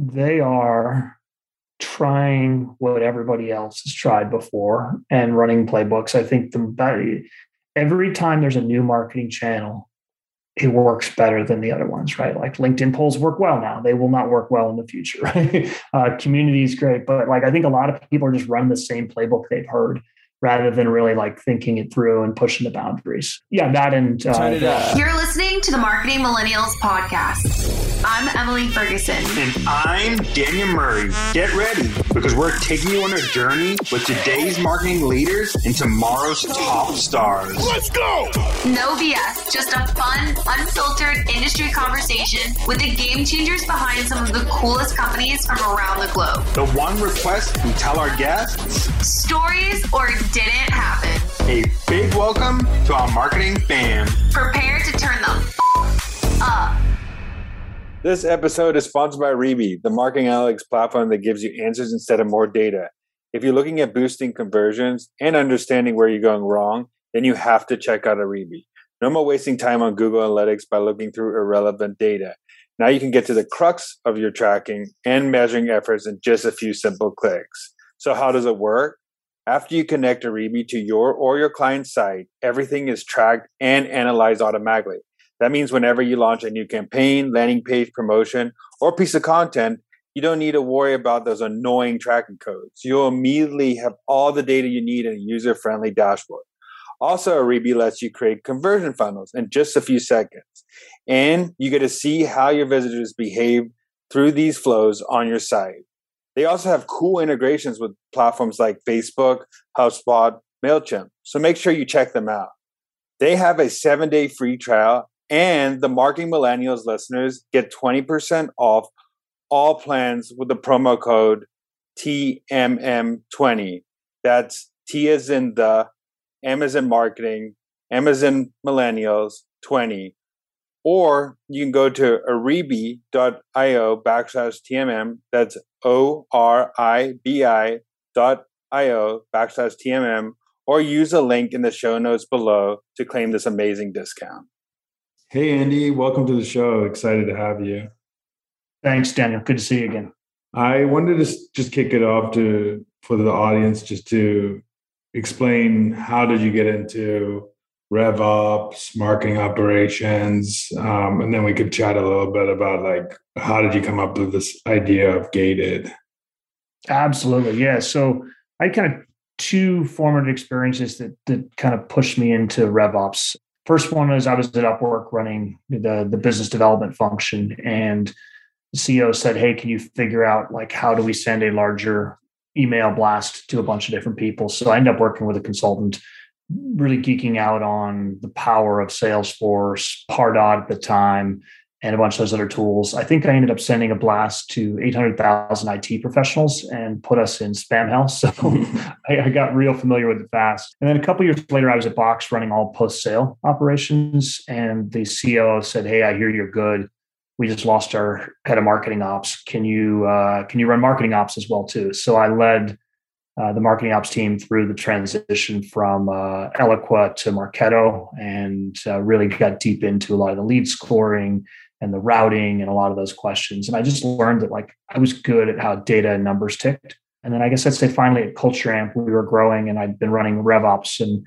they are trying what everybody else has tried before and running playbooks. I think the every time there's a new marketing channel, it works better than the other ones, right? Like LinkedIn polls work well now. They will not work well in the future, right? Uh, community is great, but like I think a lot of people are just running the same playbook they've heard rather than really like thinking it through and pushing the boundaries. Yeah, that and uh, you're listening to the Marketing Millennials podcast. I'm Emily Ferguson. And I'm Daniel Murray. Get ready because we're taking you on a journey with today's marketing leaders and tomorrow's top stars. Let's go! No BS, just a fun, unfiltered industry conversation with the game changers behind some of the coolest companies from around the globe. The one request we tell our guests stories or didn't happen. A big welcome to our marketing fam. Prepare to turn the f- up. This episode is sponsored by Oribi, the marketing analytics platform that gives you answers instead of more data. If you're looking at boosting conversions and understanding where you're going wrong, then you have to check out Oribi. No more wasting time on Google Analytics by looking through irrelevant data. Now you can get to the crux of your tracking and measuring efforts in just a few simple clicks. So how does it work? After you connect Oribi to your or your client's site, everything is tracked and analyzed automatically. That means whenever you launch a new campaign, landing page, promotion, or piece of content, you don't need to worry about those annoying tracking codes. You'll immediately have all the data you need in a user friendly dashboard. Also, Oribi lets you create conversion funnels in just a few seconds. And you get to see how your visitors behave through these flows on your site. They also have cool integrations with platforms like Facebook, HubSpot, MailChimp. So make sure you check them out. They have a seven day free trial and the Marketing Millennials listeners get 20% off all plans with the promo code TMM20. That's T as in the, Amazon Marketing, Amazon Millennials 20. Or you can go to oribi.io backslash TMM. That's O R I B I dot io backslash TMM. Or use a link in the show notes below to claim this amazing discount. Hey, Andy, welcome to the show. Excited to have you. Thanks, Daniel. Good to see you again. I wanted to just kick it off to for the audience just to explain how did you get into RevOps, marketing operations, um, and then we could chat a little bit about like how did you come up with this idea of gated? Absolutely, yeah. So I kind of two formative experiences that that kind of pushed me into RevOps. First one is I was at Upwork running the, the business development function, and the CEO said, Hey, can you figure out like how do we send a larger email blast to a bunch of different people? So I ended up working with a consultant, really geeking out on the power of Salesforce, Pardot at the time, and a bunch of those other tools. I think I ended up sending a blast to 800,000 IT professionals and put us in spam hell. So I, I, got real familiar with it fast. And then a couple years later, I was at Box running all post sale operations. And the CEO said, Hey, I hear you're good. We just lost our head of marketing ops. Can you uh, can you run marketing ops as well too? So I led uh, the marketing ops team through the transition from uh, Eloqua to Marketo and uh, really got deep into a lot of the lead scoring and the routing and a lot of those questions. And I just learned that like I was good at how data and numbers ticked. And then I guess I'd say finally at Culture Amp, we were growing and I'd been running RevOps and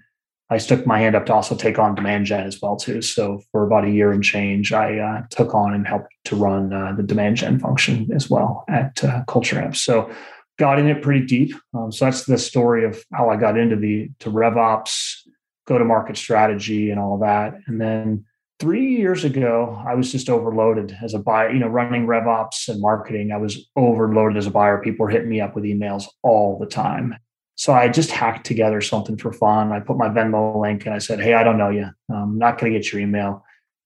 I stuck my hand up to also take on demand gen as well too. So for about a year and change, I uh, took on and helped to run uh, the demand gen function as well at uh, Culture Amp. So got in it pretty deep. Um, so that's the story of how I got into the to RevOps, go to market strategy, and all that. And then three years ago, I was just overloaded as a buyer, you know, running RevOps and marketing. I was overloaded as a buyer. People were hitting me up with emails all the time. So I just hacked together something for fun. I put my Venmo link and I said, Hey, I don't know you. I'm not going to get your email.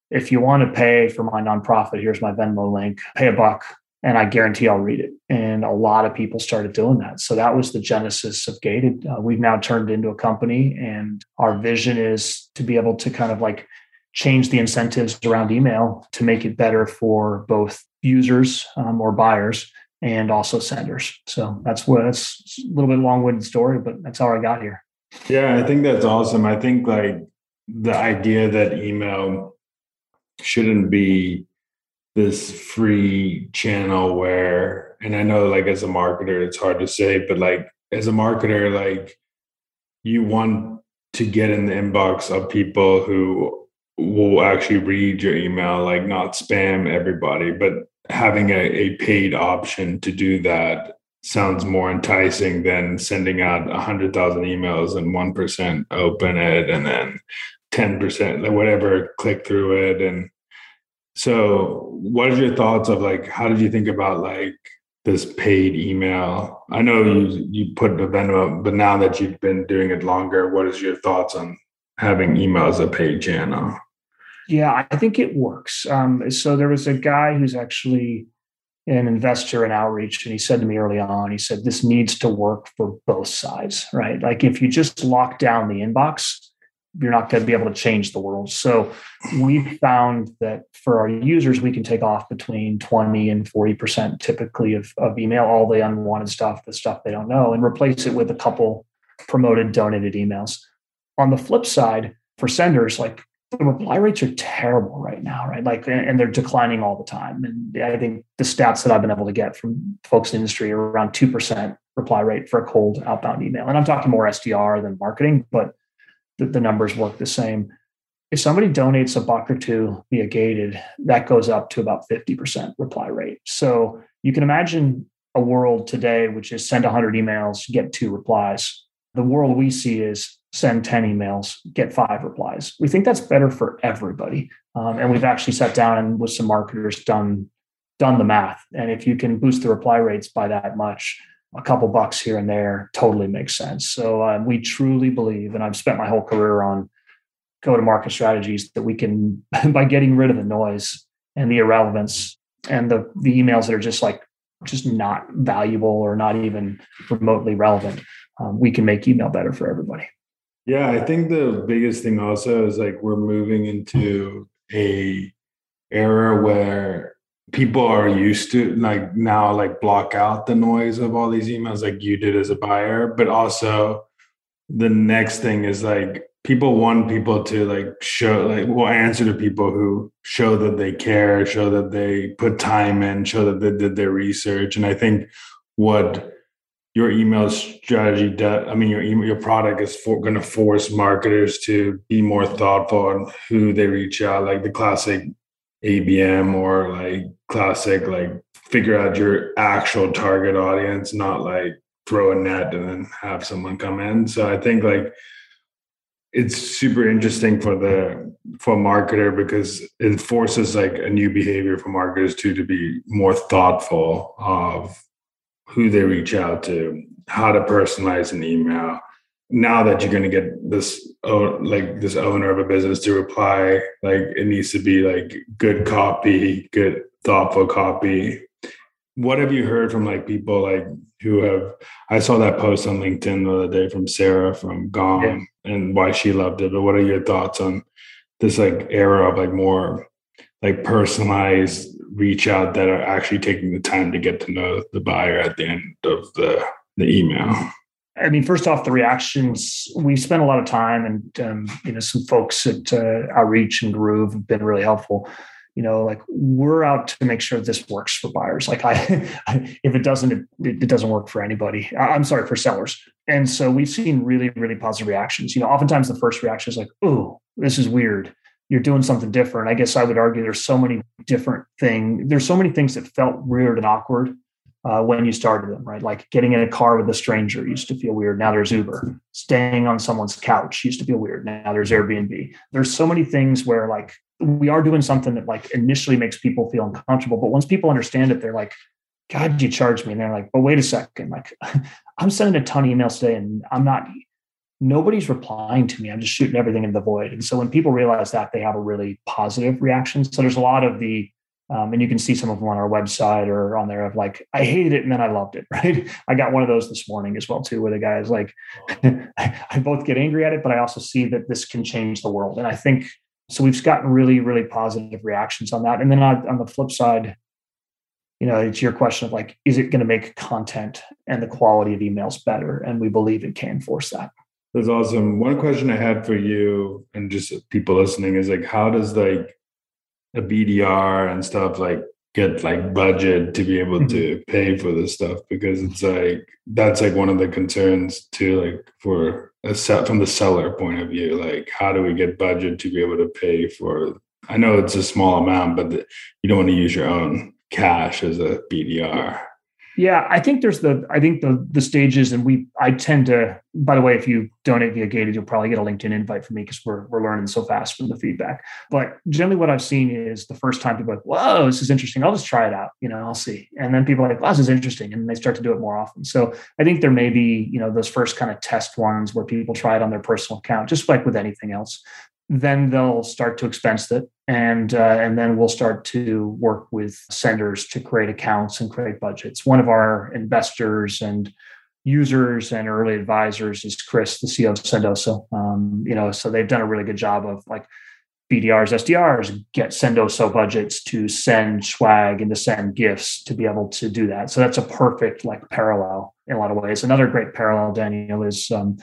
If you want to pay for my nonprofit, here's my Venmo link. Pay a buck and I guarantee I'll read it. And a lot of people started doing that. So that was the genesis of Gated. Uh, we've now turned into a company, and our vision is to be able to kind of like change the incentives around email to make it better for both users um, or buyers and also senders. So that's what that's a little bit long-winded story, but that's how I got here. Yeah, I think that's awesome. I think like the idea that email shouldn't be this free channel where and I know like as a marketer it's hard to say, but like as a marketer, like you want to get in the inbox of people who will actually read your email, like not spam everybody, but having a, a paid option to do that sounds more enticing than sending out a hundred thousand emails and one percent open it and then ten percent like whatever click through it and so what are your thoughts of like how did you think about like this paid email? I know you you put the venmo but now that you've been doing it longer what is your thoughts on having email as a paid channel? Yeah i think it works. Um, so there was a guy who's actually an investor in outreach and he said to me early on he said this needs to work for both sides right? Like if you just lock down the inbox you're not going to be able to change the world so we found that for our users we can take off between 20 and 40% typically of, of email all the unwanted stuff the stuff they don't know and replace it with a couple promoted donated emails on the flip side for senders like the reply rates are terrible right now, right? Like, and they're declining all the time. And I think the stats that I've been able to get from folks in the industry are around 2% reply rate for a cold outbound email. And I'm talking more SDR than marketing, but the, the numbers work the same. If somebody donates a buck or two via gated, that goes up to about 50% reply rate. So you can imagine a world today, which is send 100 emails, get two replies. The world we see is send 10 emails, get five replies. We think that's better for everybody. Um, and we've actually sat down and with some marketers done done the math. And if you can boost the reply rates by that much, a couple bucks here and there totally makes sense. So um, we truly believe, and I've spent my whole career on go to market strategies that we can by getting rid of the noise and the irrelevance and the the emails that are just like just not valuable or not even remotely relevant. Um, we can make email better for everybody. Yeah, I think the biggest thing also is like we're moving into a era where people are used to like now like block out the noise of all these emails like you did as a buyer, but also the next thing is like people want people to like show like will answer to people who show that they care, show that they put time in, show that they did their research. And I think what your email strategy does, i mean your email, your product is for, going to force marketers to be more thoughtful on who they reach out like the classic abm or like classic like figure out your actual target audience not like throw a net and then have someone come in so i think like it's super interesting for the for a marketer because it forces like a new behavior for marketers too to be more thoughtful of who they reach out to, how to personalize an email. Now that you're going to get this, like this owner of a business to reply, like it needs to be like good copy, good thoughtful copy. What have you heard from like people like who have? I saw that post on LinkedIn the other day from Sarah from Gong yeah. and why she loved it. But what are your thoughts on this like era of like more like personalized reach out that are actually taking the time to get to know the buyer at the end of the, the email? I mean, first off, the reactions we spent a lot of time, and um, you know, some folks at uh, Outreach and Groove have been really helpful. You know, like we're out to make sure this works for buyers. Like, I, if it doesn't, it, it doesn't work for anybody. I'm sorry for sellers. And so we've seen really, really positive reactions. You know, oftentimes the first reaction is like, "Oh, this is weird." you're doing something different. I guess I would argue there's so many different things. There's so many things that felt weird and awkward uh, when you started them, right? Like getting in a car with a stranger used to feel weird. Now there's Uber. Staying on someone's couch used to feel weird. Now there's Airbnb. There's so many things where like we are doing something that like initially makes people feel uncomfortable, but once people understand it, they're like, God, you charge me? And they're like, but wait a second, like I'm sending a ton of emails today, and I'm not nobody's replying to me. I'm just shooting everything in the void. And so when people realize that, they have a really positive reaction. So there's a lot of the, um, and you can see some of them on our website or on there of like, I hated it and then I loved it, right? I got one of those this morning as well too, where the guy is like, I both get angry at it, but I also see that this can change the world. And I think so. We've gotten really, really positive reactions on that. And then on, on the flip side, you know, it's your question of like, is it going to make content and the quality of emails better? And we believe it can force that. That's awesome. One question I had for you and just people listening is like, how does like a BDR and stuff like get like budget to be able mm-hmm. to pay for this stuff because it's like that's like one of the concerns too like for a set from the seller point of view like how do we get budget to be able to pay for i know it's a small amount but you don't want to use your own cash as a bdr yeah, I think there's the I think the the stages, and we I tend to. By the way, if you donate via Gated, you'll probably get a LinkedIn invite from me because we're we're learning so fast from the feedback. But generally, what I've seen is the first time people are like, "Whoa, this is interesting. I'll just try it out. You know, I'll see." And then people are like, "Wow, this is interesting," and they start to do it more often. So I think there may be you know those first kind of test ones where people try it on their personal account, just like with anything else then they'll start to expense it. And uh, and then we'll start to work with senders to create accounts and create budgets. One of our investors and users and early advisors is chris the ceo of sendoso. Um, you know so they've done a really good job of like bdrs sdrs get sendoso budgets to send swag and to send gifts to be able to do that. So that's a perfect like parallel in a lot of ways. Another great parallel daniel is um,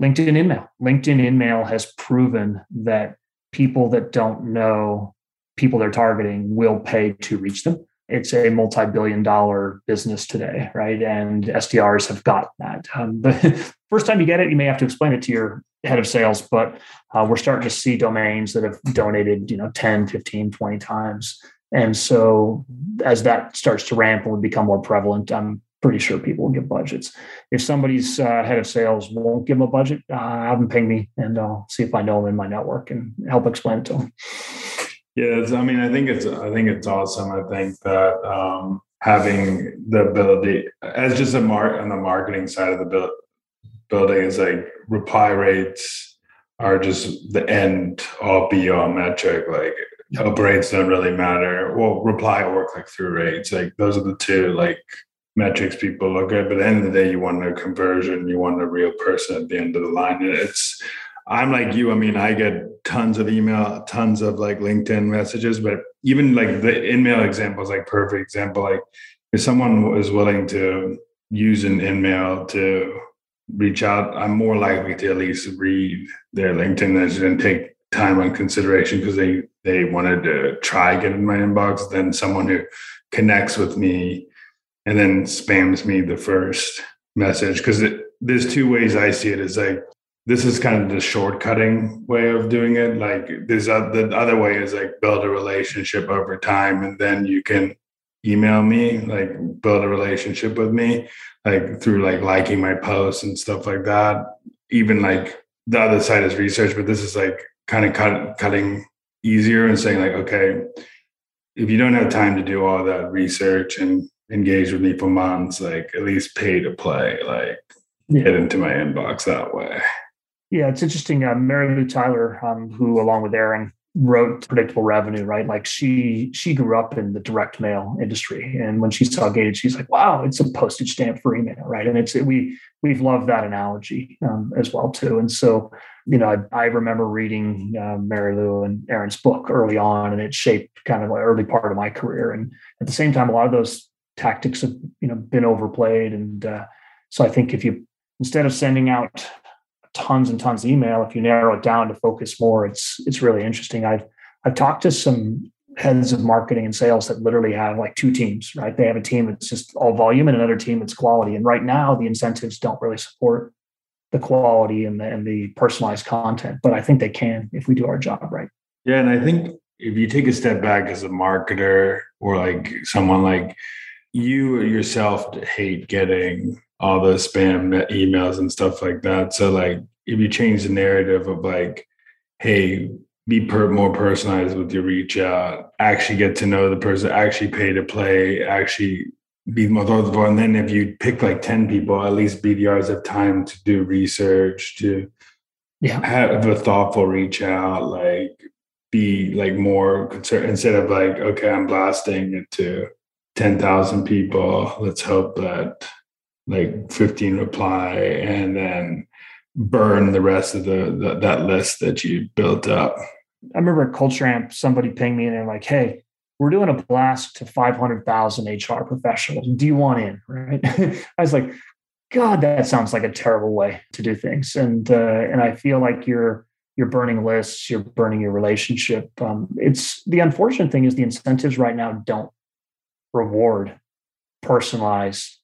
LinkedIn InMail. LinkedIn InMail has proven that people that don't know people they're targeting will pay to reach them. It's a multi-billion dollar business today, right? And SDRs have got that. Um, the first time you get it, you may have to explain it to your head of sales, but uh, we're starting to see domains that have donated, you know, 10, 15, 20 times. And so as that starts to ramp and become more prevalent, I'm pretty sure people will give budgets. If somebody's uh, head of sales won't give them a budget, uh, have them ping me and I'll see if I know them in my network and help explain it to them. Yeah, I mean, I think it's I think it's awesome. I think that um, having the ability as just a mark on the marketing side of the build, building is like reply rates are just the end all be all metric. Like yep. rates don't really matter. Well, reply or click through rates, like those are the two like metrics people look at. But at the end of the day, you want a conversion, you want a real person at the end of the line. And it's I'm like you. I mean, I get tons of email, tons of like LinkedIn messages, but even like the InMail example is like perfect example. Like if someone is willing to use an InMail to reach out, I'm more likely to at least read their LinkedIn message and take time on consideration because they they wanted to try get in my inbox than someone who connects with me and then spams me the first message because there's two ways I see it. Is like this is kind of the shortcutting way of doing it. Like there's a, the other way is like build a relationship over time, and then you can email me, like build a relationship with me, like through like liking my posts and stuff like that. Even like the other side is research, but this is like kind of cut, cutting easier and saying like, okay, if you don't have time to do all that research and engage with me for months, like at least pay to play, like yeah. get into my inbox that way. Yeah, it's interesting. Uh, Marylou Tyler, um, who along with Aaron wrote predictable revenue right like she she grew up in the direct mail industry and when she saw gated she's like wow it's a postage stamp for email right and it's we we've loved that analogy um, as well too and so you know i, I remember reading uh, mary lou and aaron's book early on and it shaped kind of the early part of my career and at the same time a lot of those tactics have you know been overplayed. And uh, so i think if you instead of sending out tons and tons of email if you narrow it down to focus more it's it's really interesting. I've i've talked to some heads of marketing and sales that literally have like two teams right? They have a team that's just all volume and another team that's quality. And right now the incentives don't really support the quality and the, and the personalized content but i think they can if we do our job right. Yeah and i think if you take a step back as a marketer or like someone like you yourself hate getting all the spam emails and stuff like that. So like if you change the narrative of like, hey, be per- more personalized with your reach out, actually get to know the person, actually pay to play, actually be more thoughtful. And then if you pick like 10 people, at least BDRs have time to do research, to yeah. have a thoughtful reach out, like be like more concerned instead of like, okay, I'm blasting it to 10,000 people. Let's hope that like 15 reply and then burn the rest of the, the that list that you built up. I remember at Culture Amp, somebody pinged me and they're like, hey, we're doing a blast to 500,000 HR professionals. Do you want in? Right. I was like, God, that sounds like a terrible way to do things. And, uh, and I feel like you're, you're burning lists, you're burning your relationship. Um, it's the unfortunate thing is the incentives right now don't reward personalized,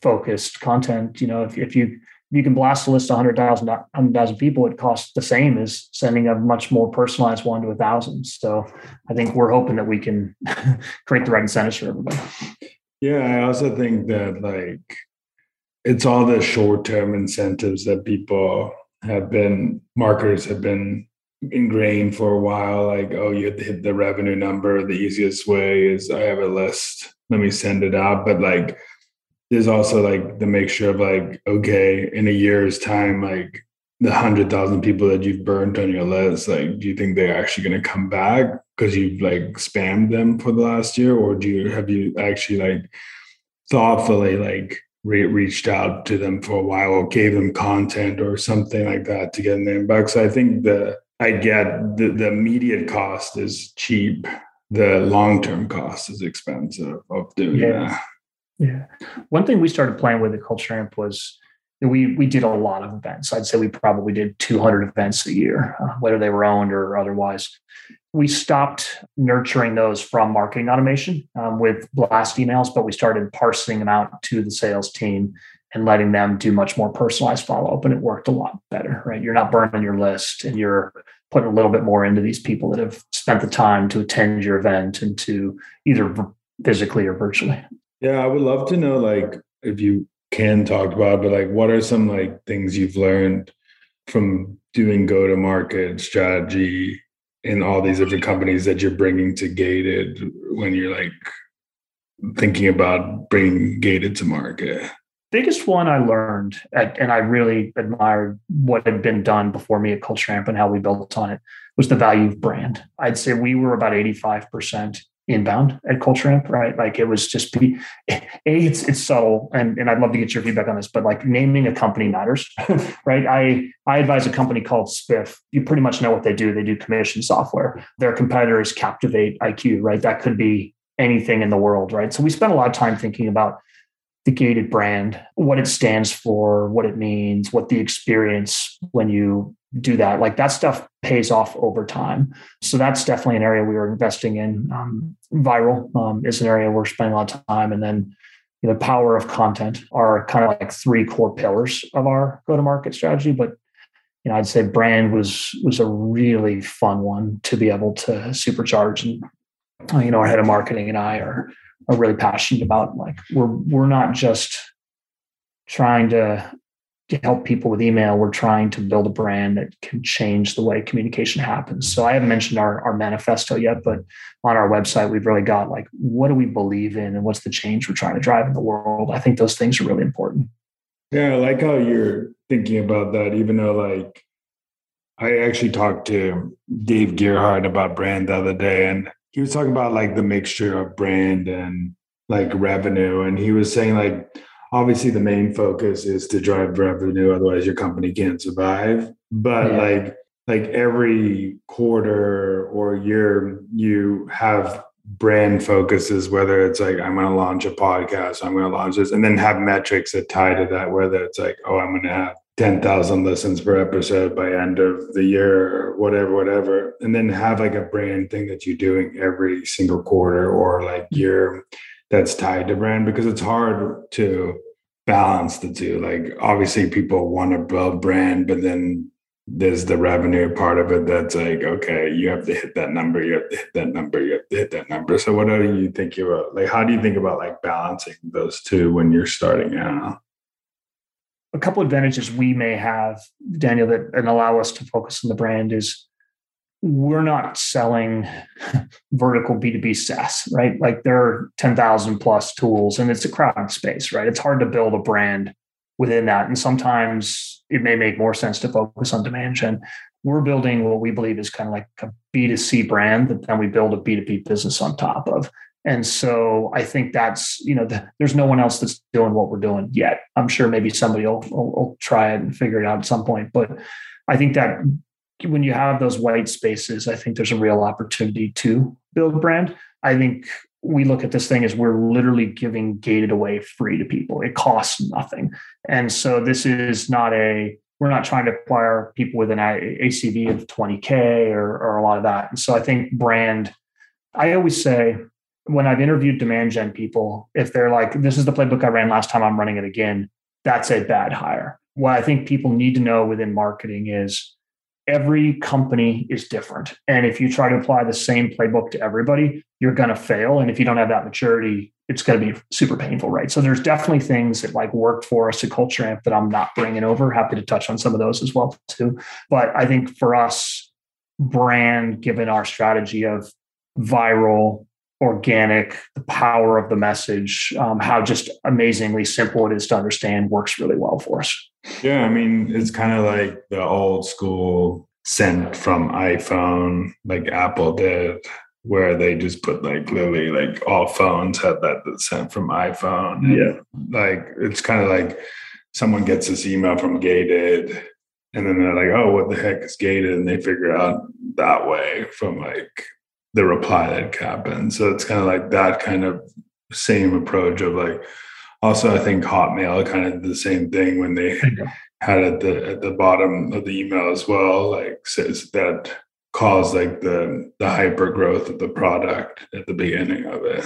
focused content. You know, if, if you if you can blast a list of 100,000 100,000 people, it costs the same as sending a much more personalized one to a thousand. So I think we're hoping that we can create the right incentives for everybody. Yeah, I also think that like it's all the short term incentives that people have been marketers have been ingrained for a while like oh you have to hit the revenue number. The easiest way is i have a list. Let me send it out. But like there's also like the mixture of like okay in a year's time like the hundred thousand people that you've burnt on your list like do you think they're actually going to come back because you've like spammed them for the last year? Or do you have you actually like thoughtfully like re- reached out to them for a while or gave them content or something like that to get in the inbox so i think the I get the, the immediate cost is cheap. The long term cost is expensive of doing yeah. that. Yeah. One thing we started playing with at Culture Amp was we we did a lot of events. I'd say we probably did 200 events a year, uh, whether they were owned or otherwise. We stopped nurturing those from marketing automation um, with blast emails, but we started parsing them out to the sales team and letting them do much more personalized follow up. And it worked a lot better, right? You're not burning your list and you're putting a little bit more into these people that have spent the time to attend your event and to either physically or virtually. Yeah, I would love to know, like, if you can talk about, but like, what are some like things you've learned from doing go to market strategy in all these different companies that you're bringing to gated when you're like thinking about bringing gated to market? Biggest one I learned, and I really admired what had been done before me at Culture Amp and how we built on it, was the value of brand. I'd say we were about 85% inbound at Culture Amp, right? Like it was just a it's it's subtle and, and I'd love to get your feedback on this, but like naming a company matters, right? I I advise a company called Spiff. You pretty much know what they do. They do commission software. Their competitor is CaptivateIQ, right? That could be anything in the world, right? So we spent a lot of time thinking about the gated brand, what it stands for, what it means, what the experience when you do that. Like that stuff pays off over time. So that's definitely an area we are investing in. Um, viral um, is an area we're spending a lot of time. And then you know, the power of content are kind of like three core pillars of our go-to-market strategy. But you know, I'd say brand was was a really fun one to be able to supercharge. And you know, our head of marketing and I are are really passionate about. Like we're we're not just trying to, to help people with email. We're trying to build a brand that can change the way communication happens. So I haven't mentioned our, our manifesto yet, but on our website, we've really got like what do we believe in and what's the change we're trying to drive in the world. I think those things are really important. Yeah, I like how you're thinking about that, even though like I actually talked to Dave Gerhardt about brand the other day, and he was talking about like the mixture of brand and like revenue and he was saying like obviously the main focus is to drive revenue otherwise your company can't survive but yeah. like like every quarter or year you have brand focuses whether it's like i'm going to launch a podcast i'm going to launch this and then have metrics that tie to that whether it's like oh i'm going to have 10,000 listens per episode by end of the year or whatever, whatever. And then have like a brand thing that you're doing every single quarter or like year that's tied to brand because it's hard to balance the two. Like obviously people want to build brand, but then there's the revenue part of it that's like, okay, you have to hit that number, you have to hit that number, you have to hit that number. So what are you thinking about? Like how do you think about like balancing those two when you're starting out? A couple advantages we may have, Daniel, that and allow us to focus on the brand is we're not selling vertical B2B SaaS, right? Like there are 10,000 plus tools and it's a crowded space, right? It's hard to build a brand within that. And sometimes it may make more sense to focus on demand gen. We're building what we believe is kind of like a B2C brand that then we build a B2B business on top of. And so I think that's, you know, the, there's no one else that's doing what we're doing yet. I'm sure maybe somebody will, will, will, try it and figure it out at some point. But I think that when you have those white spaces, I think there's a real opportunity to build brand. I think we look at this thing as we're literally giving gated away free to people. It costs nothing. And so this is not a, we're not trying to acquire people with an ACV of 20K or, or a lot of that. And so I think brand, I always say, when I've interviewed demand gen people, if they're like, this is the playbook I ran last time, I'm running it again, that's a bad hire. What I think people need to know within marketing is every company is different. And if you try to apply the same playbook to everybody, you're going to fail. And if you don't have that maturity, it's going to be super painful, right? So there's definitely things that like worked for us at Culture Amp that I'm not bringing over. Happy to touch on some of those as well too. But I think for us, brand, given our strategy of viral, organic, the power of the message, um, how just amazingly simple it is to understand works really well for us. Yeah, I mean, it's kind of like the old school sent from iPhone, like Apple did, where they just put like literally like all phones had that sent from iPhone. And yeah. Like it's kind of like someone gets this email from Gated and then they're like, oh, what the heck is Gated? And they figure out that way from like the reply that happened. So it's kind of like that kind of same approach of like also I think Hotmail kind of the same thing when they had at the at the bottom of the email as well, like says that caused like the the hyper growth of the product at the beginning of it.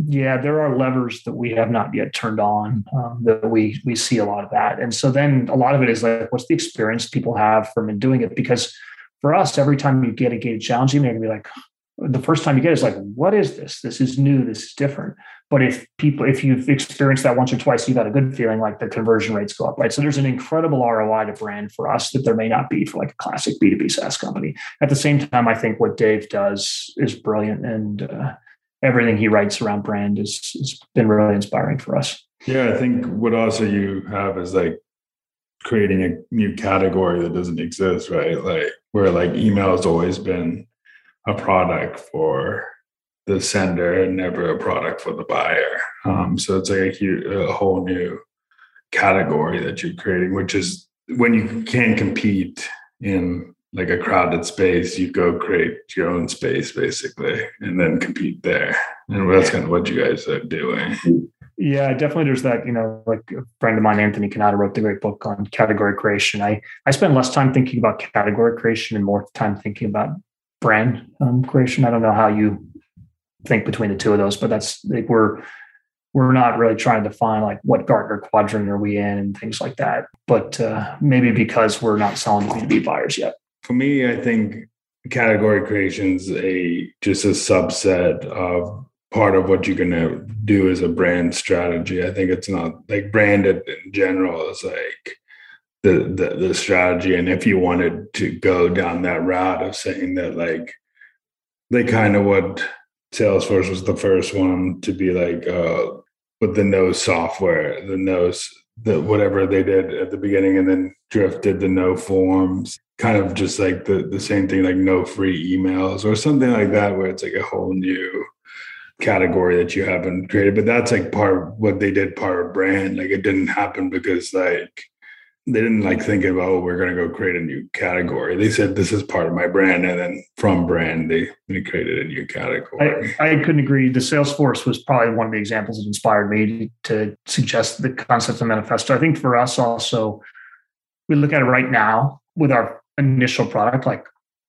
Yeah, there are levers that we have not yet turned on um, that we we see a lot of that, and so then a lot of it is like, what's the experience people have from doing it? Because for us, every time you get a gated challenge, you're to be like, the first time you get it's like, what is this? This is new. This is different. But if people, if you've experienced that once or twice, you've got a good feeling like the conversion rates go up, right? So there's an incredible ROI to brand for us that there may not be for like a classic B2B SaaS company. At the same time, I think what Dave does is brilliant and uh, everything he writes around brand is, has been really inspiring for us. Yeah, I think what also you have is like creating a new category that doesn't exist, right? Like where like email has always been a product for the sender and never a product for the buyer. Um, so it's like a, huge, a whole new category that you're creating, which is when you can't compete in like a crowded space, you go create your own space basically and then compete there. And that's kind of what you guys are doing. Yeah, definitely. There's that, you know, like a friend of mine, Anthony Kennada, wrote the great book on category creation. I, I spend less time thinking about category creation and more time thinking about brand um, creation. I don't know how you think between the two of those, but that's like we're we're not really trying to define like what Gartner quadrant are we in and things like that. But uh, maybe because we're not selling to B2B buyers yet. For me, I think category creation is a just a subset of part of what you're gonna do as a brand strategy. I think it's not like branded in general is like the, the the strategy and if you wanted to go down that route of saying that like they kind of would salesforce was the first one to be like uh with the no software the no the whatever they did at the beginning and then drifted the no forms kind of just like the the same thing like no free emails or something like that where it's like a whole new category that you haven't created. But that's like part of what they did part of brand. Like it didn't happen because like they didn't like think about oh we're going to go create a new category. They said this is part of my brand and then from brand they, they created a new category. I, I couldn't agree. The salesforce was probably one of the examples that inspired me to, to suggest the concept of manifesto. I think for us also we look at it right now with our initial product like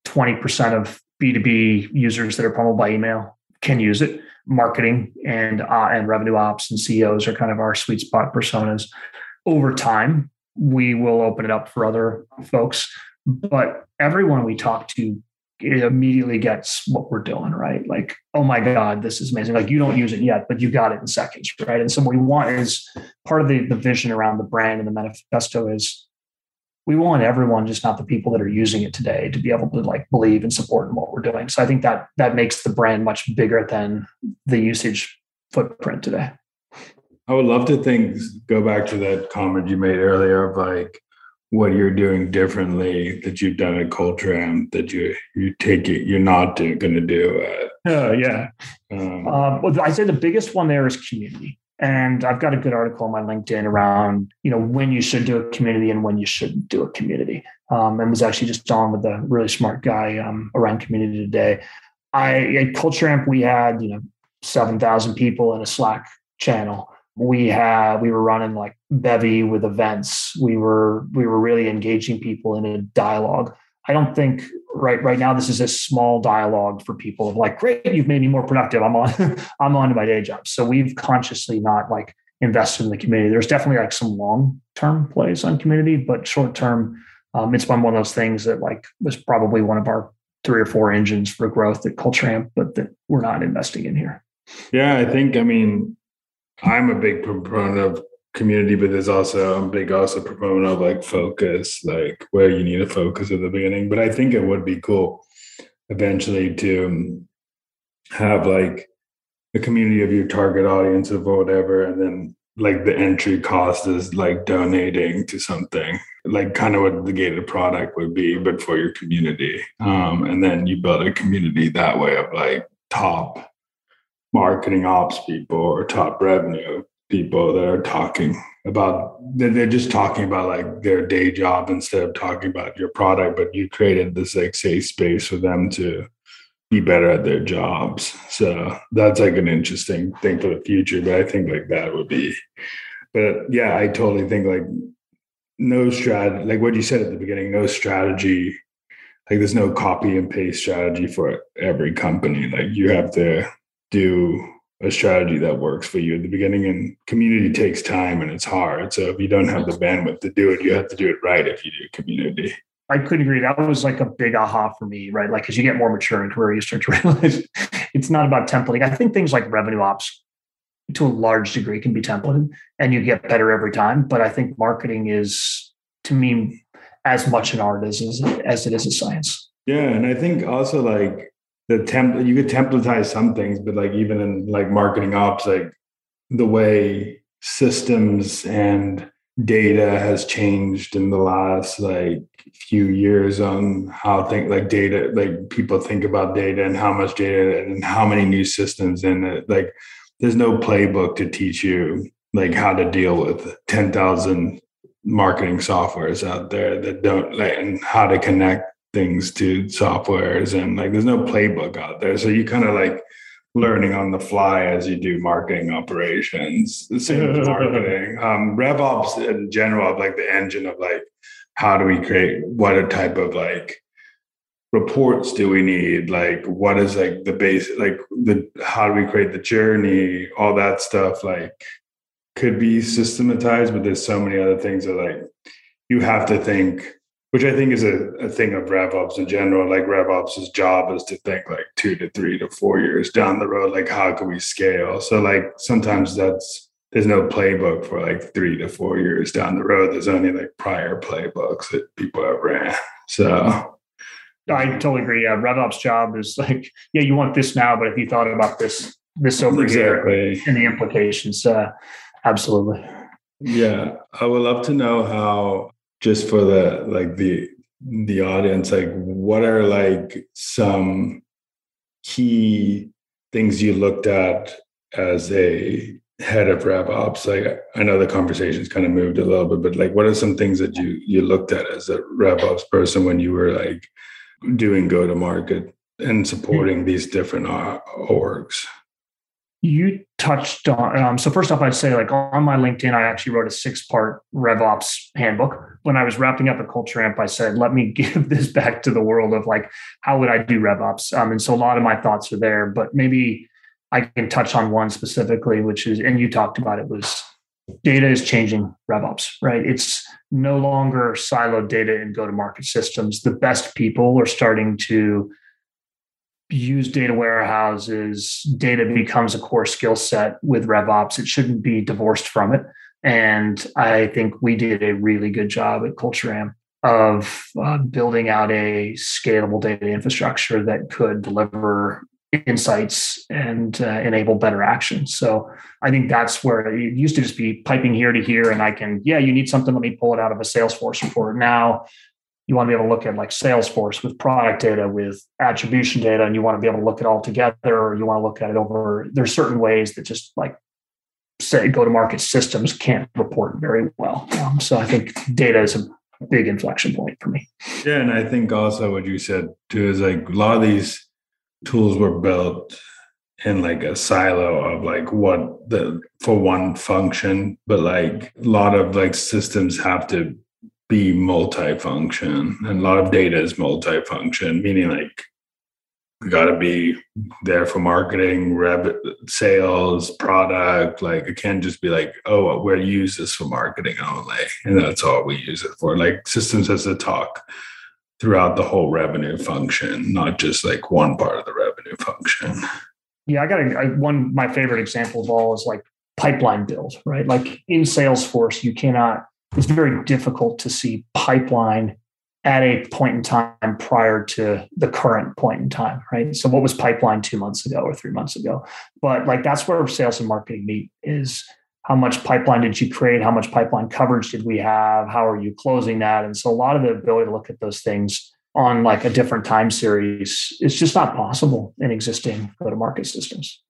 20% of b2b users that are promoted by email can use it. Marketing and uh, and revenue ops and ceos are kind of our sweet spot personas. Over time we will open it up for other folks. But everyone we talk to immediately gets what we're doing, right? Like, oh my God, this is amazing. Like you don't use it yet, but you got it in seconds, right? And so what we want is part of the, the vision around the brand and the manifesto is we want everyone, just not the people that are using it today, to be able to like believe and support in what we're doing. So I think that that makes the brand much bigger than the usage footprint today. I would love to think go back to that comment you made earlier of like what you're doing differently that you've done at Culture Amp that you you take it you're not going to do it. Oh yeah. Um, um, well, I say the biggest one there is community, and I've got a good article on my LinkedIn around you know when you should do a community and when you shouldn't do a community. Um, and was actually just on with a really smart guy um, around community today. I at Culture Amp we had you know seven thousand people in a Slack channel we had we were running like bevy with events we were we were really engaging people in a dialogue I don't think right right now this is a small dialogue for people of like, great, you've made me more productive. I'm on I'm on to my day job. So we've consciously not like invested in the community. There's definitely like some long term plays on community, but short term, um, it's been one of those things that like was probably one of our three or four engines for growth at Culture Amp, but that we're not investing in here. Yeah, I think I mean I'm a big proponent of community, but there's also I'm big also proponent of like focus, like where you need to focus at the beginning. But I think it would be cool eventually to have like a community of your target audience of whatever, and then like the entry cost is like donating to something like kind of what the gated product would be but for your community um, and then you build a community that way of like top marketing ops people or top revenue people that are talking about they're just talking about like their day job instead of talking about your product but you created this like safe space for them to be better at their jobs. So that's like an interesting thing for the future but i think like that would be but yeah i totally think like no strategy like what you said at the beginning no strategy like there's no copy and paste strategy for every company. Like you have to do a strategy that works for you at the beginning and community takes time and it's hard. So if you don't have the bandwidth to do it you have to do it right if you do community. I couldn't agree. That was like a big aha for me right? Like as you get more mature in career you start to realize it's not about templating. I think things like revenue ops to a large degree can be templated and you get better every time but i think marketing is to me as much an art as, as it is a science. Yeah and i think also like the temp you could templatize some things, but like even in like marketing ops, like the way systems and data has changed in the last like few years on how think like data like people think about data and how much data and how many new systems in it. Like there's no playbook to teach you like how to deal with 10,000 marketing softwares out there that don't like and how to connect things to softwares and like there's no playbook out there. So you kind of like learning on the fly as you do marketing operations the same as marketing. Um revops in general like the engine of like how do we create what a type of like reports do we need? Like what is like the base like the how do we create the journey? All that stuff like could be systematized but there's so many other things that like you have to think which I think is a, a thing of RevOps in general. Like RevOps' job is to think like two to three to four years down the road, like how can we scale? So like sometimes that's there's no playbook for like three to four years down the road. There's only like prior playbooks that people have ran. So I totally agree. Yeah, RevOps job is like, yeah, you want this now, but if you thought about this, this over exactly. here and the implications, uh, absolutely. Yeah, I would love to know how just for the like the the audience like what are like some key things you looked at as a head of rev ops like i know the conversation's kind of moved a little bit but like what are some things that you you looked at as a rev ops person when you were like doing go to market and supporting these different orgs you touched on um, so first off i'd say like on my linkedin i actually wrote a six part revops handbook. When i was wrapping up a culture amp i said let me give this back to the world of like how would i do revops? Um, and so a lot of my thoughts are there but maybe i can touch on one specifically which is and you talked about it was data is changing revops right? It's no longer siloed data in go to market systems. The best people are starting to use data warehouses, data becomes a core skill set with RevOps. It shouldn't be divorced from it. And I think we did a really good job at Culture Amp of uh, building out a scalable data infrastructure that could deliver insights and uh, enable better action. So I think that's where it used to just be piping here to here, and I can, yeah, you need something, let me pull it out of a Salesforce report. Now you want to be able to look at like Salesforce with product data, with attribution data, and you want to be able to look at all together, or you want to look at it over. There's certain ways that just like say go to market systems can't report very well. Um, so I think data is a big inflection point for me. Yeah, and I think also what you said too is like a lot of these tools were built in like a silo of like what the for one function, but like a lot of like systems have to be multifunction. And a lot of data is multifunction meaning like we got to be there for marketing rev sales product. Like it can't just be like oh we're use this for marketing only and that's all we use it for. Like systems has to talk throughout the whole revenue function not just like one part of the revenue function. Yeah i got a, I, one my favorite example of all is like pipeline build right? Like in salesforce you cannot it's very difficult to see pipeline at a point in time prior to the current point in time, right? So what was pipeline two months ago or three months ago? But like that's where sales and marketing meet is how much pipeline did you create? How much pipeline coverage did we have? How are you closing that? And so a lot of the ability to look at those things on like a different time series is just not possible in existing go-to-market systems.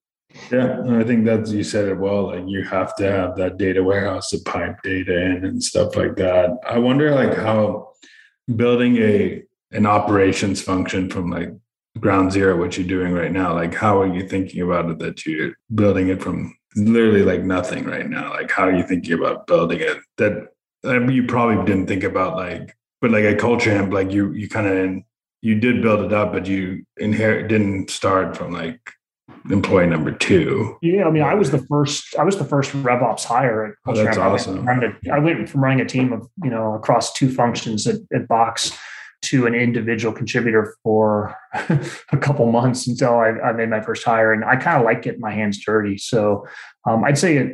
Yeah, I think that's you said it well. Like you have to have that data warehouse to pipe data in and stuff like that. I wonder like how building a an operations function from like ground zero, what you're doing right now, like how are you thinking about it that you're building it from literally like nothing right now? Like how are you thinking about building it? That I mean, you probably didn't think about like, but like a culture amp, like you you kind of you did build it up, but you inherit didn't start from like employee number two. Yeah, I mean, I was the first. I was the first RevOps hire at. Oh, that's awesome. I went, I went from running a team of you know across two functions at, at Box to an individual contributor for a couple months until I, I, made my first hire, and I kind of like getting my hands dirty. So um, I'd say at,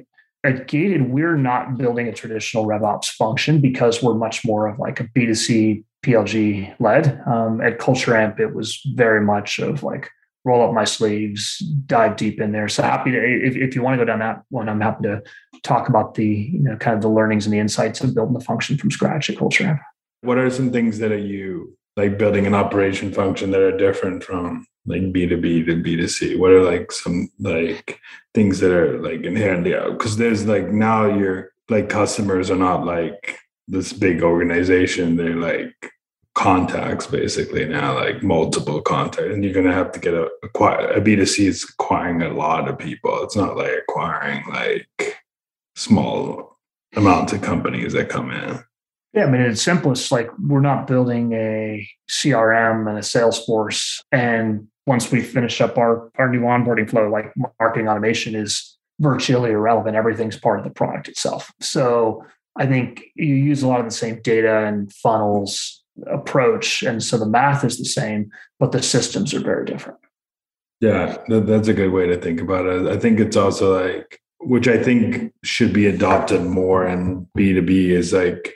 at Gated, we're not building a traditional RevOps function because we're much more of like a B2C PLG led. Um, at Culture Amp, it was very much of like roll up my sleeves, dive deep in there. So happy to, if, if you want to go down that one, I'm happy to talk about the, you know, kind of the learnings and the insights of building the function from scratch at Culture What are some things that are you like building an operation function that are different from like B2B to B2C? What are like some like things that are like inherently? Uh, because there's like now your like customers are not like this big organization. They're like contacts basically now, like multiple contacts, and you're gonna have to get a acquire a B2C is acquiring a lot of people. It's not like acquiring like small amounts of companies that come in. Yeah, I mean, it's simplest, like we're not building a CRM and a Salesforce. And once we finish up our, our new onboarding flow, like marketing automation is virtually irrelevant. Everything's part of the product itself. So I think you use a lot of the same data and funnels approach. And so the math is the same, but the systems are very different. Yeah, that's a good way to think about it. I think it's also like, which I think should be adopted more in B2B is like,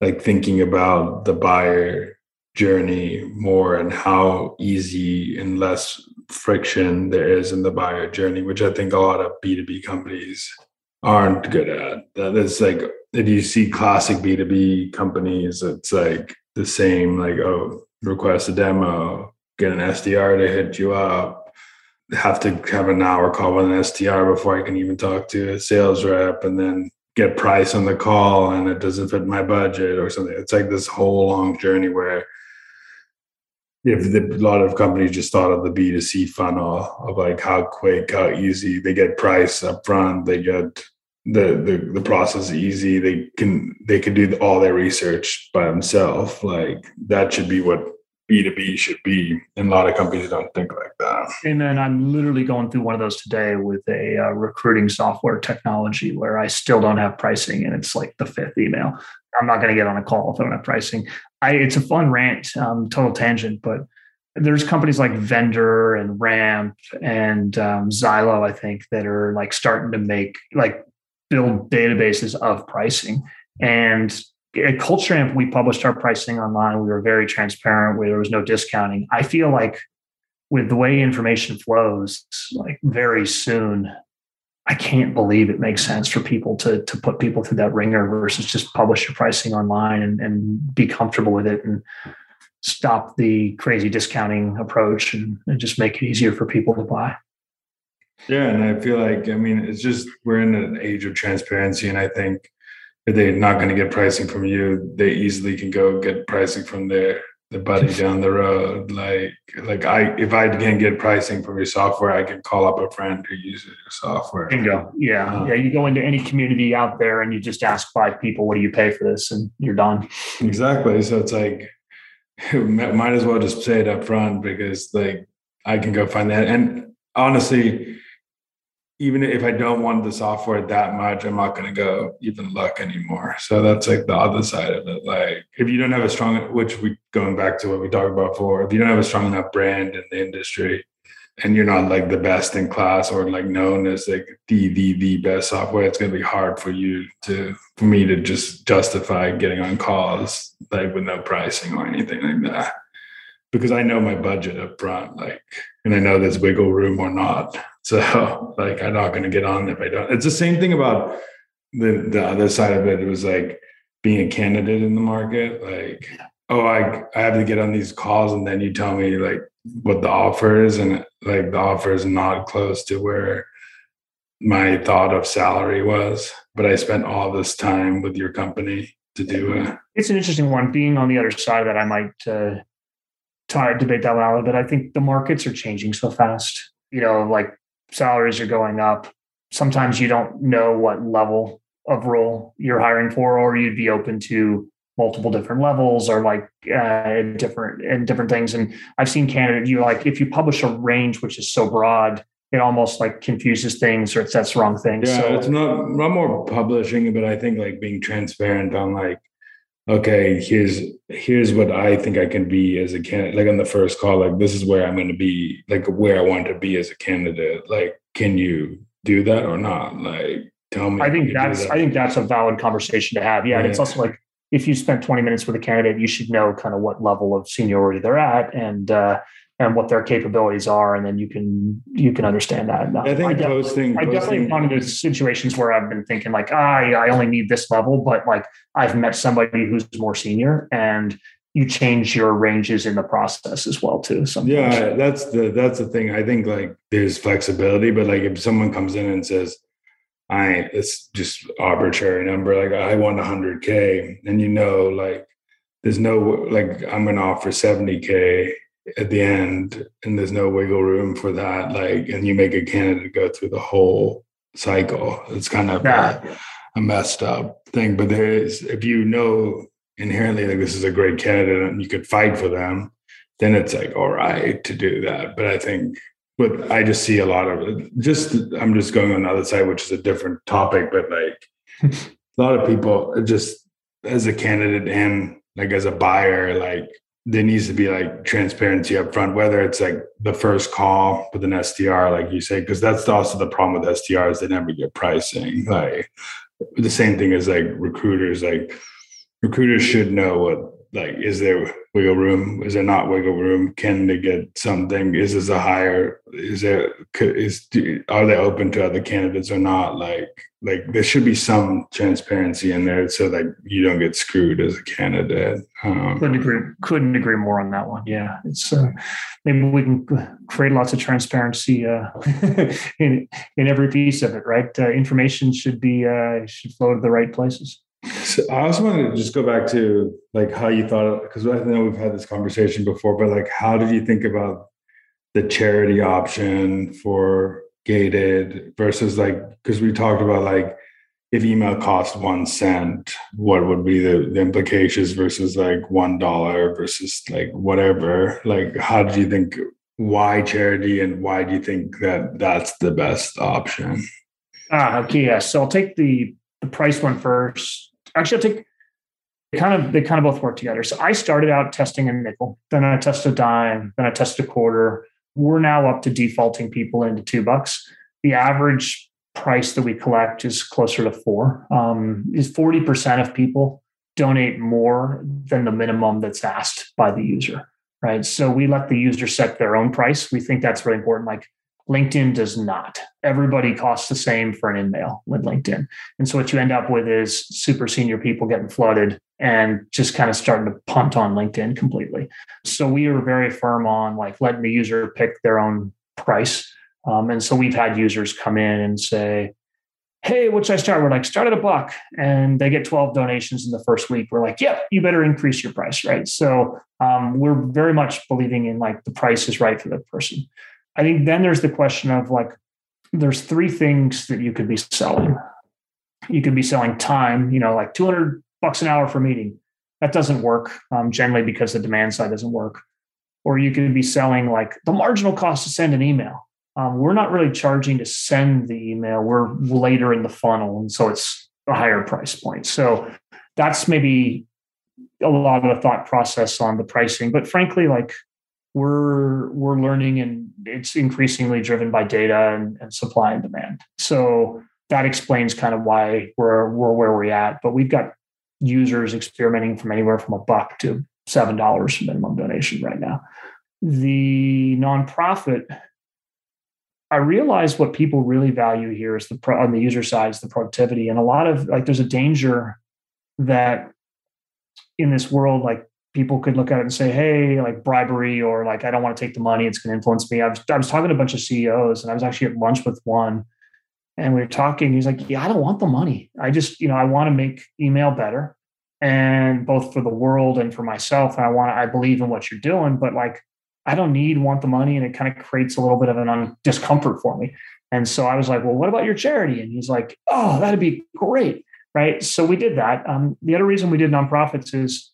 like thinking about the buyer journey more and how easy and less friction there is in the buyer journey, which I think a lot of B2B companies aren't good at. That is like if you see classic B2B companies, it's like the same like oh request a demo get an sdr to hit you up have to have an hour call with an sdr before i can even talk to a sales rep and then get price on the call and it doesn't fit my budget or something. It's like this whole long journey where if the, a lot of companies just thought of the b2c funnel of like how quick how easy they get price up front they get the the the process is easy. They can they can do all their research by themselves. Like that should be what B two B should be, and a lot of companies don't think like that. And then I'm literally going through one of those today with a uh, recruiting software technology where I still don't have pricing, and it's like the fifth email. I'm not going to get on a call if I don't have pricing. I it's a fun rant, um, total tangent, but there's companies like Vendr and Ramp and um, I think, that are like starting to make like build databases of pricing. And at Culture Amp, we published our pricing online. We were very transparent. Where there was no discounting. I feel like with the way information flows, like very soon, I can't believe it makes sense for people to to put people through that ringer versus just publish your pricing online and, and be comfortable with it and stop the crazy discounting approach and, and just make it easier for people to buy. Yeah, and I feel like I mean it's just we're in an age of transparency, and I think if they're not going to get pricing from you, they easily can go get pricing from their the buddy down the road. Like like I if I can't get pricing from your software, I can call up a friend who uses your software. Bingo. Yeah. Uh, yeah. You go into any community out there and you just ask five people, what do you pay for this? And you're done. Exactly. So it's like might as well just say it up front because like I can go find that. And honestly, even if I don't want the software that much, I'm not going to go even look anymore. So that's like the other side of it. Like if you don't have a strong, which we going back to what we talked about before, if you don't have a strong enough brand in the industry, and you're not like the best in class or like known as like the the the best software, it's going to be hard for you to for me to just justify getting on calls like with no pricing or anything like that because I know my budget up front, like, and I know there's wiggle room or not. So like I'm not going to get on if I don't. It's the same thing about the the other side of it. It was like being a candidate in the market. Like, oh, I I have to get on these calls, and then you tell me like what the offer is, and like the offer is not close to where my thought of salary was. But I spent all this time with your company to do it. It's an interesting one. Being on the other side of that, I might uh, try to debate that one out a little bit. I think the markets are changing so fast. You know, like salaries are going up. Sometimes you don't know what level of role you're hiring for, or you'd be open to multiple different levels or like uh, different and different things. And I've seen candidates, you like if you publish a range which is so broad, it almost like confuses things or it sets wrong things. Yeah, so, it's not not more publishing, but I think like being transparent on like, okay, here's here's what I think I can be as a candidate. Like on the first call, like this is where I'm going to be, like where I want to be as a candidate. Like, can you do that or not? Like, tell me. I think that's that. I think that's a valid conversation to have. Yeah, and it's also like if you spent 20 minutes with a candidate, you should know kind of what level of seniority they're at and uh, and what their capabilities are, and then you can you can understand that. I think def- posting. I definitely run into situations where I've been thinking like, ah, I, I only need this level, but like I've met somebody who's more senior, and you change your ranges in the process as well too. Sometimes. Yeah, that's the that's the thing. I think like there's flexibility, but like if someone comes in and says, I it's just arbitrary number, like I want 100k, and you know, like there's no like I'm gonna offer 70k at the end, and there's no wiggle room for that. Like, and you make a candidate go through the whole cycle. It's kind of a, a messed up thing. But there is, if you know inherently like this is a great candidate and you could fight for them, then it's like all right to do that. But I think, but I just see a lot of it. Just I'm just going on the other side, which is a different topic. But like a lot of people, just as a candidate and like as a buyer, like there needs to be like transparency up front, whether it's like the first call with an SDR, like you say, because that's also the problem with SDRs, they never get pricing. Like the same thing as like recruiters, like recruiters should know what like is there wiggle room? Is there not wiggle room? Can they get something? Is this a higher is there is are they open to other candidates or not? Like like there should be some transparency in there so that you don't get screwed as a candidate um, couldn't agree couldn't agree more on that one yeah. It's uh, maybe we can create lots of transparency uh, in in every piece of it right? Uh, information should be uh, should flow to the right places So I also wanted to just go back to like how you thought because I know we've had this conversation before, but like how did you think about the charity option for gated versus like because we talked about like if email cost one cent, what would be the, the implications versus like one dollar versus like whatever? Like how did you think why charity and why do you think that that's the best option? ah okay yeah so i'll take the the price one first actually i'll take they kind of they kind of both work together. So i started out testing a nickel then i tested a dime then i tested a quarter. We're now up to defaulting people into two bucks. The average price that we collect is closer to four. Um, is 40% of people donate more than the minimum that's asked by the user right? So we let the user set their own price. We think that's really important. Like linkedin does not everybody costs the same for an in-mail with linkedin and so what you end up with is super senior people getting flooded and just kind of starting to punt on linkedin completely so we are very firm on like letting the user pick their own price um, and so we've had users come in and say, hey, what should I start? We're like, start at a buck. And they get 12 donations in the first week. We're like, yep, you better increase your price, right? So um, we're very much believing in like the price is right for the person. I think then there's the question of like, there's three things that you could be selling. You could be selling time, you know, like 200 bucks an hour for meeting. That doesn't work um, generally because the demand side doesn't work. Or you could be selling like the marginal cost to send an email um, we're not really charging to send the email. We're later in the funnel, and so it's a higher price point. So that's maybe a lot of the thought process on the pricing. But frankly, like we're we're learning, and it's increasingly driven by data and, and supply and demand. So that explains kind of why we're we're where we're at. But we've got users experimenting from anywhere from a buck to seven dollars minimum donation right now. The nonprofit I realize what people really value here is the pro, on the user side is the productivity, and a lot of like there's a danger that in this world, like people could look at it and say, "Hey, like bribery," or like, "I don't want to take the money; it's going to influence me." I was I was talking to a bunch of CEOs, and I was actually at lunch with one, and we were talking. He's like, "Yeah, I don't want the money. I just, you know, I want to make email better, and both for the world and for myself. And I want, I believe in what you're doing, but like." I don't need want the money, and it kind of creates a little bit of an un- discomfort for me. And so I was like, well, what about your charity? And he's like, oh, that'd be great. Right. So we did that. Um, the other reason we did nonprofits is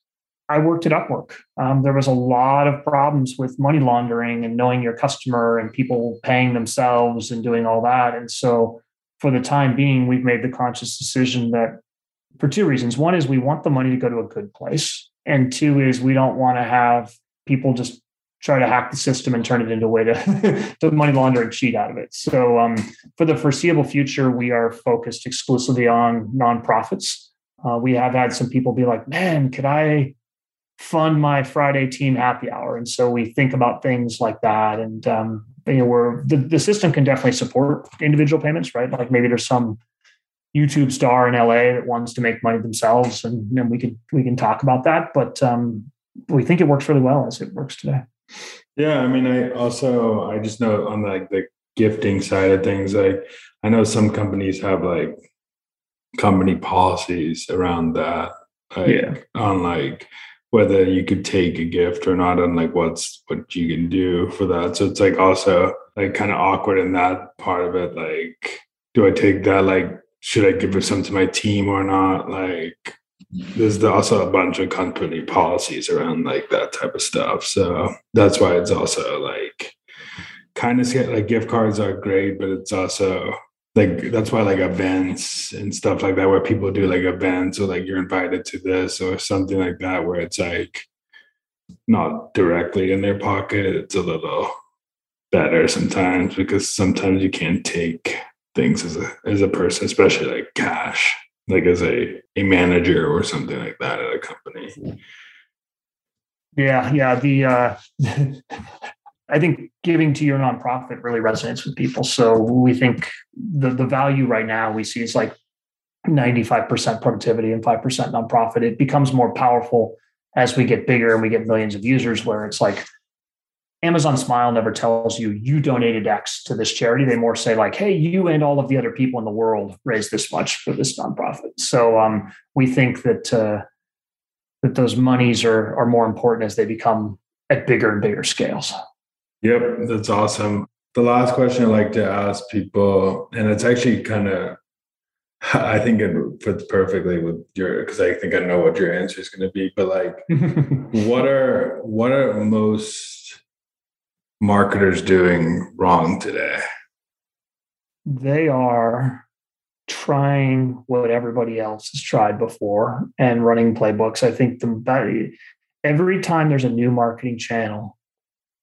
I worked at Upwork. Um, there was a lot of problems with money laundering and knowing your customer and people paying themselves and doing all that. And so for the time being, we've made the conscious decision that for two reasons. One is we want the money to go to a good place. And two is we don't want to have people just try to hack the system and turn it into a way to, to money launder and cheat out of it. So um, for the foreseeable future, we are focused exclusively on nonprofits. Uh, we have had some people be like, man, could I fund my Friday team happy hour? And so we think about things like that. And um, you know, we're the, the system can definitely support individual payments, right? Like maybe there's some YouTube star in LA that wants to make money themselves, and then we can we can talk about that. But um, we think it works really well as it works today. Yeah, I mean, I also I just know on like the gifting side of things, like I know some companies have like company policies around that, like yeah. on like whether you could take a gift or not, and like what's what you can do for that. So it's like also like kind of awkward in that part of it. Like, do I take that? Like, should I give some to my team or not? Like, there's also a bunch of company policies around like that type of stuff. So that's why it's also like kind of like gift cards are great, but it's also like that's why like events and stuff like that where people do like events or like you're invited to this or something like that where it's like not directly in their pocket. It's a little better sometimes because sometimes you can't take things as a as a person, especially like cash like as a a manager or something like that at a company. Yeah, yeah. The uh, I think giving to your nonprofit really resonates with people. So we think the the value right now we see is like 95% productivity and 5% nonprofit. It becomes more powerful as we get bigger and we get millions of users where it's like Amazon Smile never tells you you donated X to this charity. They more say like, "Hey, you and all of the other people in the world raised this much for this nonprofit." So um, we think that uh, that those monies are are more important as they become at bigger and bigger scales. Yep, that's awesome. The last question I like to ask people, and it's actually kind of, I think it fits perfectly with your because I think I know what your answer is going to be. But like, what are what are most marketers doing wrong today? They are trying what everybody else has tried before and running playbooks. I think the every time there's a new marketing channel,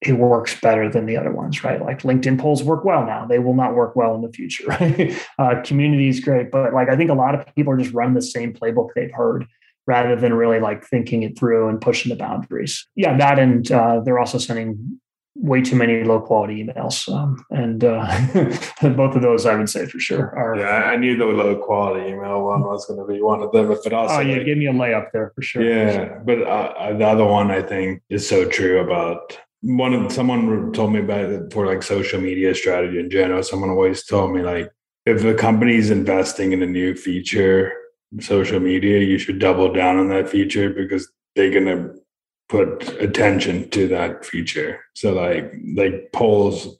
it works better than the other ones, right? Like LinkedIn polls work well now; they will not work well in the future. Right? Uh, community is great, but like I think a lot of people are just running the same playbook they've heard rather than really like thinking it through and pushing the boundaries. Yeah, that and uh, they're also sending way too many low quality emails. Um, and uh, both of those, I would say for sure are. Yeah, I knew the low quality email one was going to be one of them, but also. Oh, yeah, like, give me a layup there for sure. Yeah, but uh, the other one I think is so true about one of someone told me about it for like social media strategy in general. Someone always told me like if a company's investing in a new feature, social media, you should double down on that feature because they're gonna put attention to that feature. So like like polls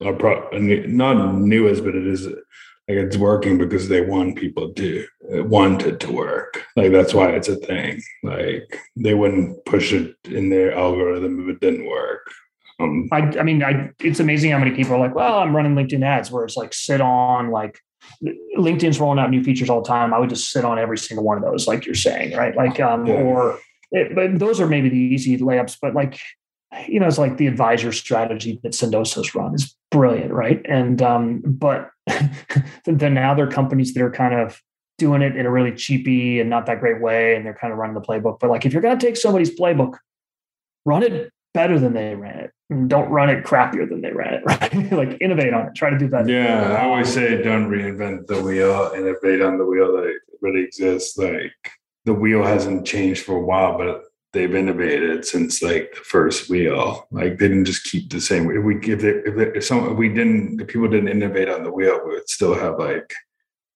are pro- not newest, but it is like it's working because they want people to want it to work. Like that's why it's a thing. Like they wouldn't push it in their algorithm if it didn't work. Um, I, I mean, I, it's amazing how many people are like, well, I'm running LinkedIn ads where it's like sit on like LinkedIn's rolling out new features all the time. I would just sit on every single one of those, like you're saying, right? Like, um, yeah. or it, but those are maybe the easy layups. But like, you know, it's like the advisor strategy that Sendoso's run is brilliant, right? And um, but then now there are companies that are kind of doing it in a really cheapy and not that great way, and they're kind of running the playbook. But like, if you're going to take somebody's playbook, run it better than they ran it. And don't run it crappier than they ran it, right? like innovate on it, try to do better. Yeah, I always say don't reinvent the wheel, innovate on the wheel that already exists. Like the wheel hasn't changed for a while, but they've innovated since like the first wheel. Like they didn't just keep the same. If we if it, if, if some if we didn't if people didn't innovate on the wheel, we would still have like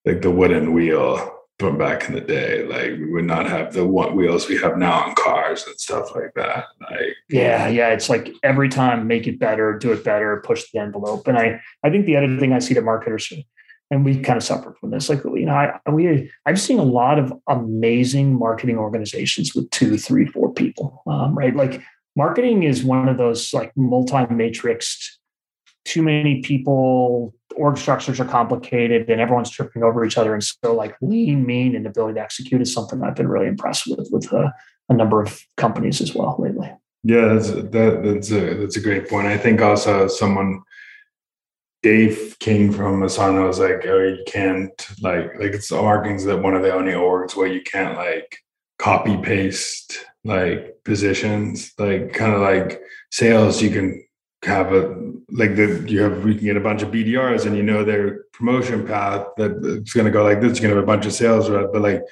like the wooden wheel from back in the day. Like we would not have the one wheels we have now on cars and stuff like that. Like yeah, yeah, it's like every time make it better, do it better, push the envelope. And I I think the other thing I see that marketers and we kind of suffered from this. Like, you know, I we I've seen a lot of amazing marketing organizations with two, three, four people, um, right? Like, marketing is one of those like multi-matrixed, too many people. Org structures are complicated, and everyone's tripping over each other. And so, like, lean, mean, and ability to execute is something I've been really impressed with with uh, a number of companies as well lately. Yeah, that's that, that's a that's a great point. I think also someone Dave King from Asana was like, oh, you can't like like it's marketing's that one of the only orgs where you can't like copy paste like positions, like kind of like sales. You can have a like the you have we can get a bunch of BDRs and you know their promotion path that it's going to go like this. You're going to have a bunch of sales but like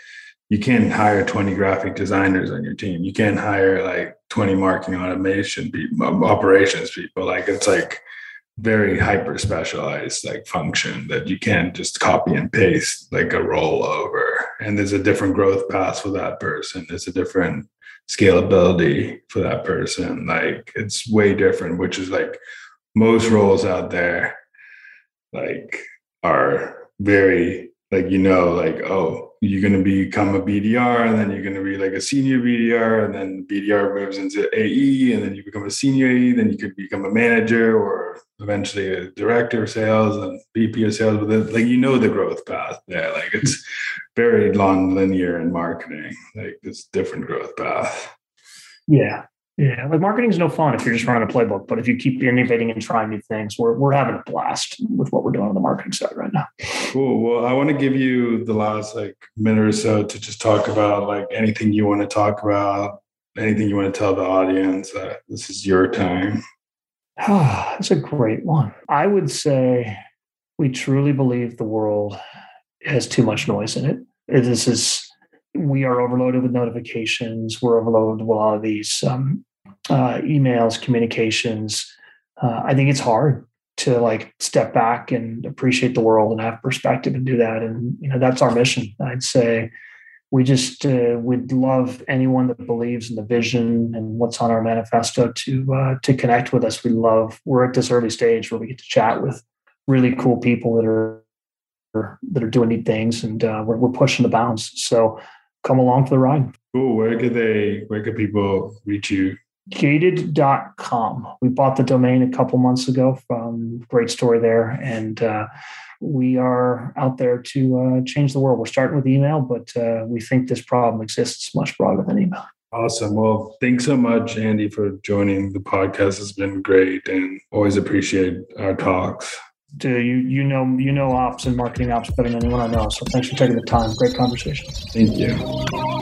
you can't hire 20 graphic designers on your team. You can't hire like 20 marketing automation people, operations people. Like it's like very hyper specialized like function that you can't just copy and paste like a rollover. And there's a different growth path for that person. There's a different scalability for that person. Like it's way different which is like most roles out there like are very like you know like oh you're going to become a BDR and then you're going to be like a senior BDR and then BDR moves into AE and then you become a senior AE, then you could become a manager or eventually a director of sales and VP of sales. But then, like, you know, the growth path there, like it's very non-linear in marketing, like it's different growth path. Yeah. Yeah, like marketing is no fun if you're just running a playbook. But if you keep innovating and trying new things, we're we're having a blast with what we're doing on the marketing side right now. Cool. Well, I want to give you the last like minute or so to just talk about like anything you want to talk about, anything you want to tell the audience. Uh, this is your time. Ah, that's a great one. I would say we truly believe the world has too much noise in it. This is we are overloaded with notifications. We're overloaded with a lot of these um, uh, emails, communications. Uh, I think it's hard to like step back and appreciate the world and have perspective and do that. And you know that's our mission. I'd say we just uh, would love anyone that believes in the vision and what's on our manifesto to uh, to connect with us. We love we're at this early stage where we get to chat with really cool people that are that are doing neat things and uh, we're, we're pushing the bounds. So come along for the ride. Cool. Where could they where could people reach you? gated.com. We bought the domain a couple months ago from great story there. And uh, we are out there to uh, change the world. We're starting with email, but uh, we think this problem exists much broader than email. Awesome. Well, thanks so much, Andy, for joining the podcast. It's been great and always appreciate our talks. you you know you know ops and marketing ops better than anyone I know. So thanks for taking the time. Great conversation. Thank you.